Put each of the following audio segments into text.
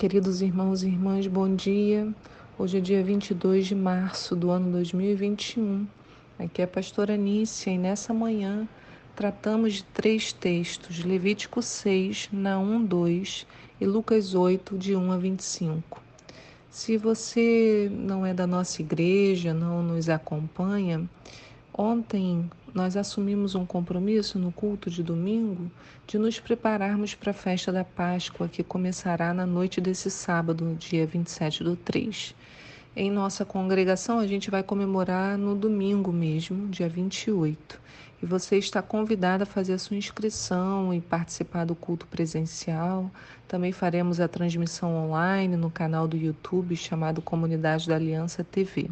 queridos irmãos e irmãs, bom dia. Hoje é dia 22 de março do ano 2021. Aqui é a pastora Nícia e nessa manhã tratamos de três textos: Levítico 6, Naum 2 e Lucas 8, de 1 a 25. Se você não é da nossa igreja, não nos acompanha, Ontem nós assumimos um compromisso no culto de domingo de nos prepararmos para a festa da Páscoa, que começará na noite desse sábado, dia 27 do 3. Em nossa congregação, a gente vai comemorar no domingo mesmo, dia 28. E você está convidada a fazer a sua inscrição e participar do culto presencial. Também faremos a transmissão online no canal do YouTube chamado Comunidade da Aliança TV.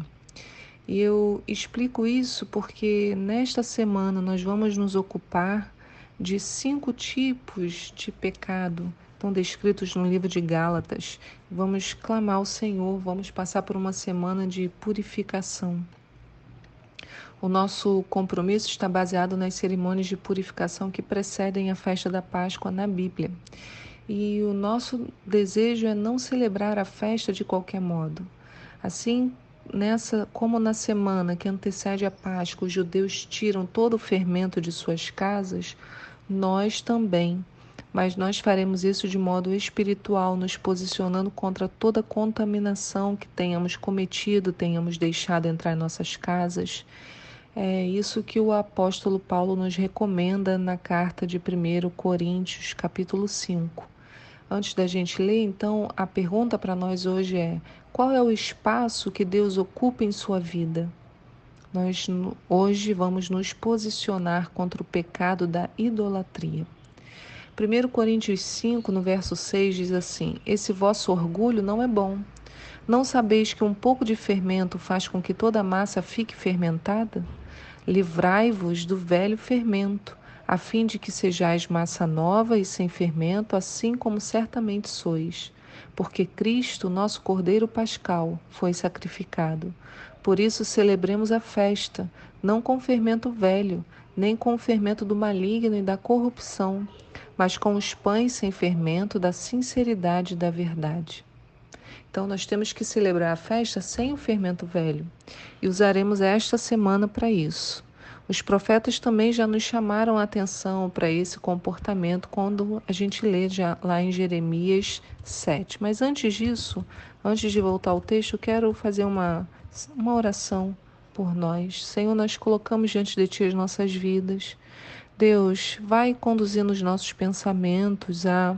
E eu explico isso porque nesta semana nós vamos nos ocupar de cinco tipos de pecado estão descritos no livro de Gálatas. Vamos clamar ao Senhor, vamos passar por uma semana de purificação. O nosso compromisso está baseado nas cerimônias de purificação que precedem a festa da Páscoa na Bíblia. E o nosso desejo é não celebrar a festa de qualquer modo. Assim nessa, como na semana que antecede a Páscoa, os judeus tiram todo o fermento de suas casas, nós também. Mas nós faremos isso de modo espiritual, nos posicionando contra toda contaminação que tenhamos cometido, tenhamos deixado entrar em nossas casas. É isso que o apóstolo Paulo nos recomenda na carta de 1 Coríntios, capítulo 5. Antes da gente ler, então, a pergunta para nós hoje é: qual é o espaço que Deus ocupa em sua vida? Nós hoje vamos nos posicionar contra o pecado da idolatria. 1 Coríntios 5, no verso 6, diz assim: Esse vosso orgulho não é bom. Não sabeis que um pouco de fermento faz com que toda a massa fique fermentada? Livrai-vos do velho fermento a fim de que sejais massa nova e sem fermento, assim como certamente sois. Porque Cristo, nosso Cordeiro Pascal, foi sacrificado. Por isso celebremos a festa, não com fermento velho, nem com o fermento do maligno e da corrupção, mas com os pães sem fermento da sinceridade e da verdade. Então, nós temos que celebrar a festa sem o fermento velho e usaremos esta semana para isso. Os profetas também já nos chamaram a atenção para esse comportamento quando a gente lê já lá em Jeremias 7. Mas antes disso, antes de voltar ao texto, quero fazer uma, uma oração por nós. Senhor, nós colocamos diante de Ti as nossas vidas. Deus, vai conduzindo os nossos pensamentos a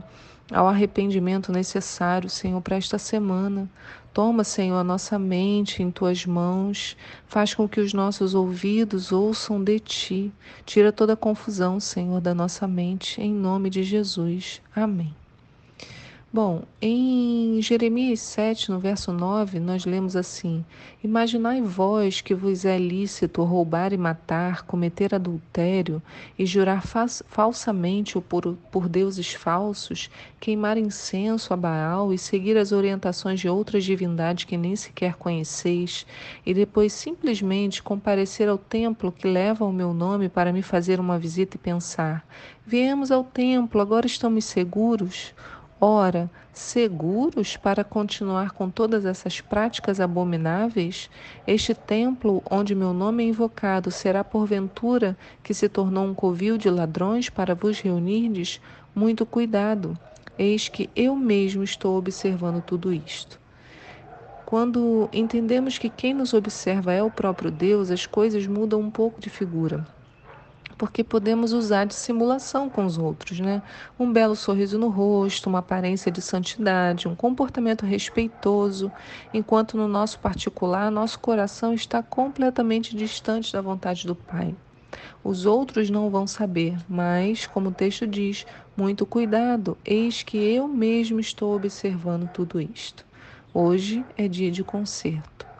ao arrependimento necessário, Senhor, para esta semana. Toma, Senhor, a nossa mente em tuas mãos, faz com que os nossos ouvidos ouçam de ti. Tira toda a confusão, Senhor, da nossa mente, em nome de Jesus. Amém. Bom, em Jeremias 7, no verso 9, nós lemos assim: Imaginai vós que vos é lícito roubar e matar, cometer adultério e jurar falsamente ou por, por deuses falsos, queimar incenso a Baal e seguir as orientações de outras divindades que nem sequer conheceis, e depois simplesmente comparecer ao templo que leva o meu nome para me fazer uma visita e pensar: Viemos ao templo, agora estamos seguros? Ora, seguros para continuar com todas essas práticas abomináveis? Este templo onde meu nome é invocado será porventura que se tornou um covil de ladrões para vos reunirdes? Muito cuidado, eis que eu mesmo estou observando tudo isto. Quando entendemos que quem nos observa é o próprio Deus, as coisas mudam um pouco de figura porque podemos usar de simulação com os outros, né? Um belo sorriso no rosto, uma aparência de santidade, um comportamento respeitoso, enquanto no nosso particular, nosso coração está completamente distante da vontade do Pai. Os outros não vão saber, mas, como o texto diz, muito cuidado, eis que eu mesmo estou observando tudo isto. Hoje é dia de conserto.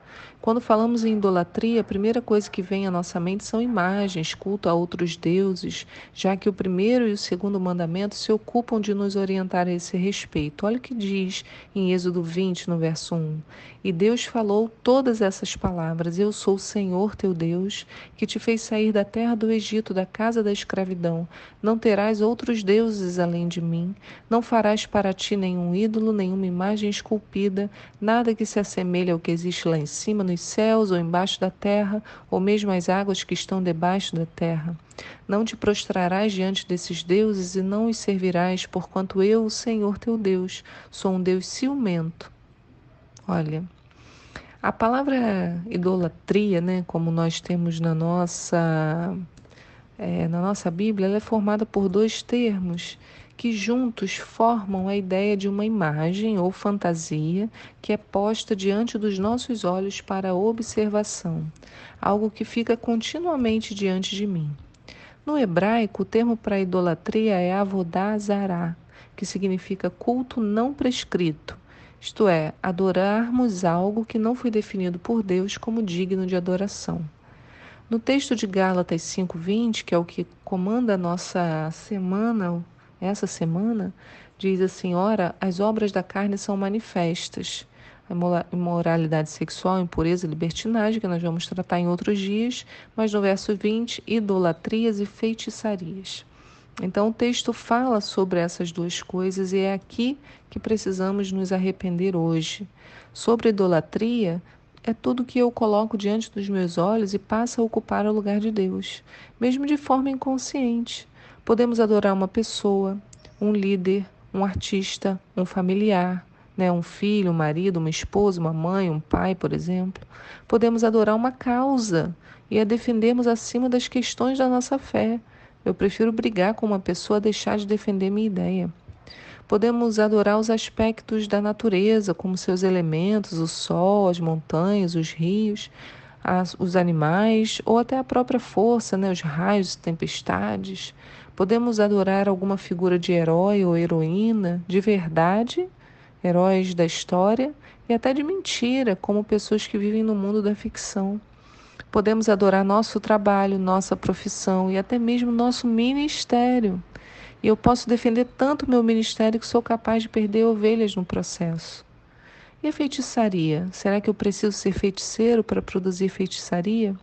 Quando falamos em idolatria, a primeira coisa que vem à nossa mente são imagens, culto a outros deuses, já que o primeiro e o segundo mandamento se ocupam de nos orientar a esse respeito. Olha o que diz em Êxodo 20, no verso 1. E Deus falou todas essas palavras: Eu sou o Senhor teu Deus, que te fez sair da terra do Egito, da casa da escravidão. Não terás outros deuses além de mim. Não farás para ti nenhum ídolo, nenhuma imagem esculpida, nada que se assemelhe ao que existe lá em cima, nos céus ou embaixo da terra, ou mesmo as águas que estão debaixo da terra. Não te prostrarás diante desses deuses e não os servirás, porquanto eu, o Senhor teu Deus, sou um Deus ciumento. Olha, a palavra idolatria, né, como nós temos na nossa é, na nossa Bíblia, ela é formada por dois termos que juntos formam a ideia de uma imagem ou fantasia que é posta diante dos nossos olhos para observação, algo que fica continuamente diante de mim. No hebraico, o termo para idolatria é avodá zará, que significa culto não prescrito, isto é, adorarmos algo que não foi definido por Deus como digno de adoração. No texto de Gálatas 5:20, que é o que comanda a nossa semana, essa semana, diz assim: Ora, as obras da carne são manifestas. A imoralidade sexual, impureza libertinagem, que nós vamos tratar em outros dias, mas no verso 20, idolatrias e feitiçarias. Então o texto fala sobre essas duas coisas e é aqui que precisamos nos arrepender hoje. Sobre idolatria, é tudo que eu coloco diante dos meus olhos e passa a ocupar o lugar de Deus, mesmo de forma inconsciente. Podemos adorar uma pessoa, um líder, um artista, um familiar, né, um filho, um marido, uma esposa, uma mãe, um pai, por exemplo. Podemos adorar uma causa e a defendermos acima das questões da nossa fé. Eu prefiro brigar com uma pessoa a deixar de defender minha ideia. Podemos adorar os aspectos da natureza, como seus elementos, o sol, as montanhas, os rios, as, os animais, ou até a própria força, né, os raios, tempestades. Podemos adorar alguma figura de herói ou heroína, de verdade, heróis da história, e até de mentira, como pessoas que vivem no mundo da ficção. Podemos adorar nosso trabalho, nossa profissão e até mesmo nosso ministério. E eu posso defender tanto meu ministério que sou capaz de perder ovelhas no processo. E a feitiçaria? Será que eu preciso ser feiticeiro para produzir feitiçaria?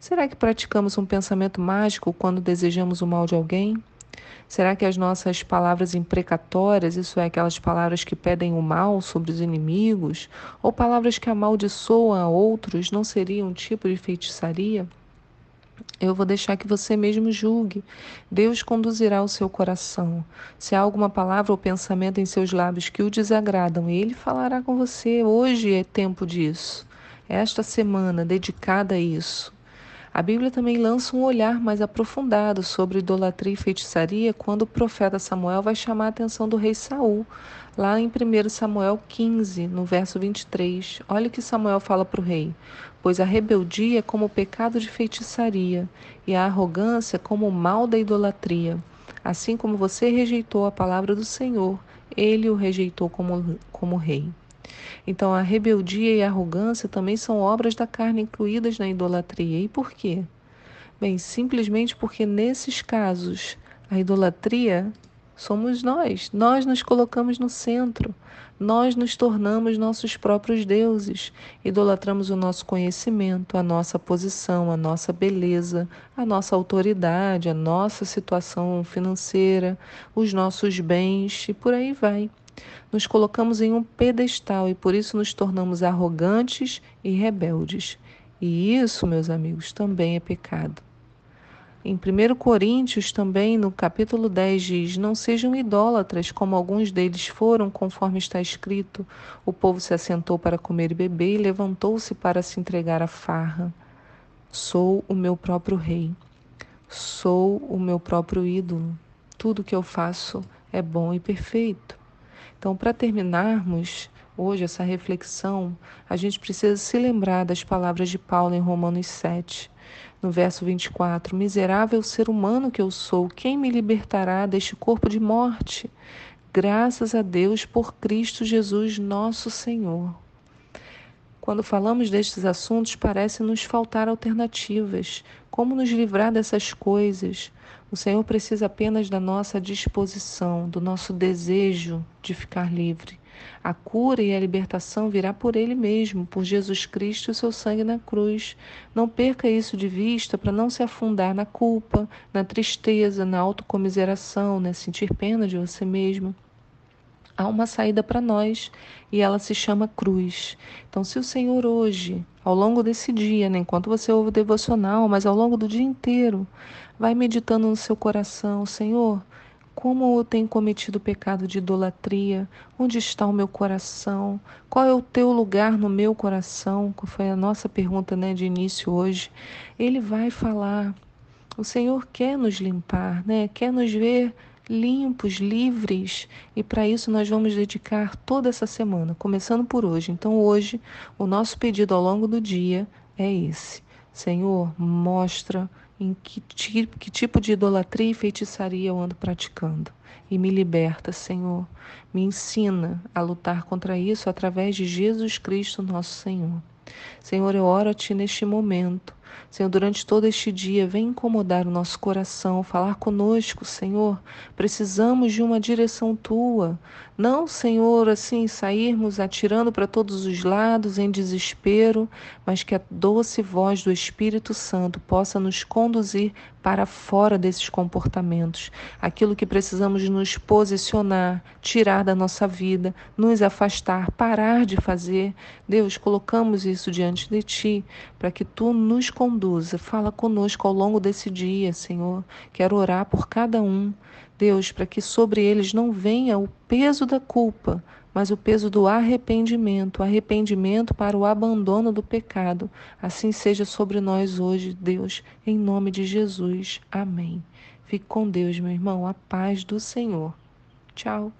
Será que praticamos um pensamento mágico quando desejamos o mal de alguém? Será que as nossas palavras imprecatórias, isso é, aquelas palavras que pedem o mal sobre os inimigos, ou palavras que amaldiçoam a outros, não seriam um tipo de feitiçaria? Eu vou deixar que você mesmo julgue. Deus conduzirá o seu coração. Se há alguma palavra ou pensamento em seus lábios que o desagradam, ele falará com você. Hoje é tempo disso. Esta semana dedicada a isso. A Bíblia também lança um olhar mais aprofundado sobre idolatria e feitiçaria quando o profeta Samuel vai chamar a atenção do rei Saul, lá em 1 Samuel 15, no verso 23. Olha o que Samuel fala para o rei: Pois a rebeldia é como o pecado de feitiçaria, e a arrogância como o mal da idolatria. Assim como você rejeitou a palavra do Senhor, ele o rejeitou como, como rei. Então, a rebeldia e a arrogância também são obras da carne incluídas na idolatria. E por quê? Bem, simplesmente porque nesses casos a idolatria somos nós. Nós nos colocamos no centro. Nós nos tornamos nossos próprios deuses. Idolatramos o nosso conhecimento, a nossa posição, a nossa beleza, a nossa autoridade, a nossa situação financeira, os nossos bens e por aí vai nos colocamos em um pedestal e por isso nos tornamos arrogantes e rebeldes. E isso, meus amigos, também é pecado. Em 1 Coríntios, também no capítulo 10, diz: Não sejam idólatras, como alguns deles foram, conforme está escrito. O povo se assentou para comer e beber e levantou-se para se entregar à farra. Sou o meu próprio rei. Sou o meu próprio ídolo. Tudo que eu faço é bom e perfeito. Então, para terminarmos hoje essa reflexão, a gente precisa se lembrar das palavras de Paulo em Romanos 7, no verso 24: Miserável ser humano que eu sou, quem me libertará deste corpo de morte? Graças a Deus por Cristo Jesus, nosso Senhor. Quando falamos destes assuntos, parece nos faltar alternativas. Como nos livrar dessas coisas? O Senhor precisa apenas da nossa disposição, do nosso desejo de ficar livre. A cura e a libertação virá por Ele mesmo, por Jesus Cristo e o seu sangue na cruz. Não perca isso de vista para não se afundar na culpa, na tristeza, na autocomiseração, né? sentir pena de você mesmo há uma saída para nós e ela se chama cruz. Então, se o Senhor hoje, ao longo desse dia, né, enquanto você ouve o devocional, mas ao longo do dia inteiro, vai meditando no seu coração, Senhor, como eu tenho cometido o pecado de idolatria? Onde está o meu coração? Qual é o teu lugar no meu coração? Que foi a nossa pergunta né, de início hoje. Ele vai falar. O Senhor quer nos limpar, né? quer nos ver limpos, livres, e para isso nós vamos dedicar toda essa semana, começando por hoje. Então, hoje, o nosso pedido ao longo do dia é esse: Senhor, mostra em que, que tipo de idolatria e feitiçaria eu ando praticando. E me liberta, Senhor. Me ensina a lutar contra isso através de Jesus Cristo, nosso Senhor. Senhor, eu oro a Ti neste momento Senhor, durante todo este dia, vem incomodar o nosso coração, falar conosco, Senhor. Precisamos de uma direção tua. Não, Senhor, assim, sairmos atirando para todos os lados em desespero, mas que a doce voz do Espírito Santo possa nos conduzir para fora desses comportamentos. Aquilo que precisamos nos posicionar, tirar da nossa vida, nos afastar, parar de fazer. Deus, colocamos isso diante de Ti, para que Tu nos conduza. Fala conosco ao longo desse dia, Senhor. Quero orar por cada um. Deus, para que sobre eles não venha o peso da culpa, mas o peso do arrependimento, arrependimento para o abandono do pecado. Assim seja sobre nós hoje, Deus, em nome de Jesus. Amém. Fique com Deus, meu irmão. A paz do Senhor. Tchau.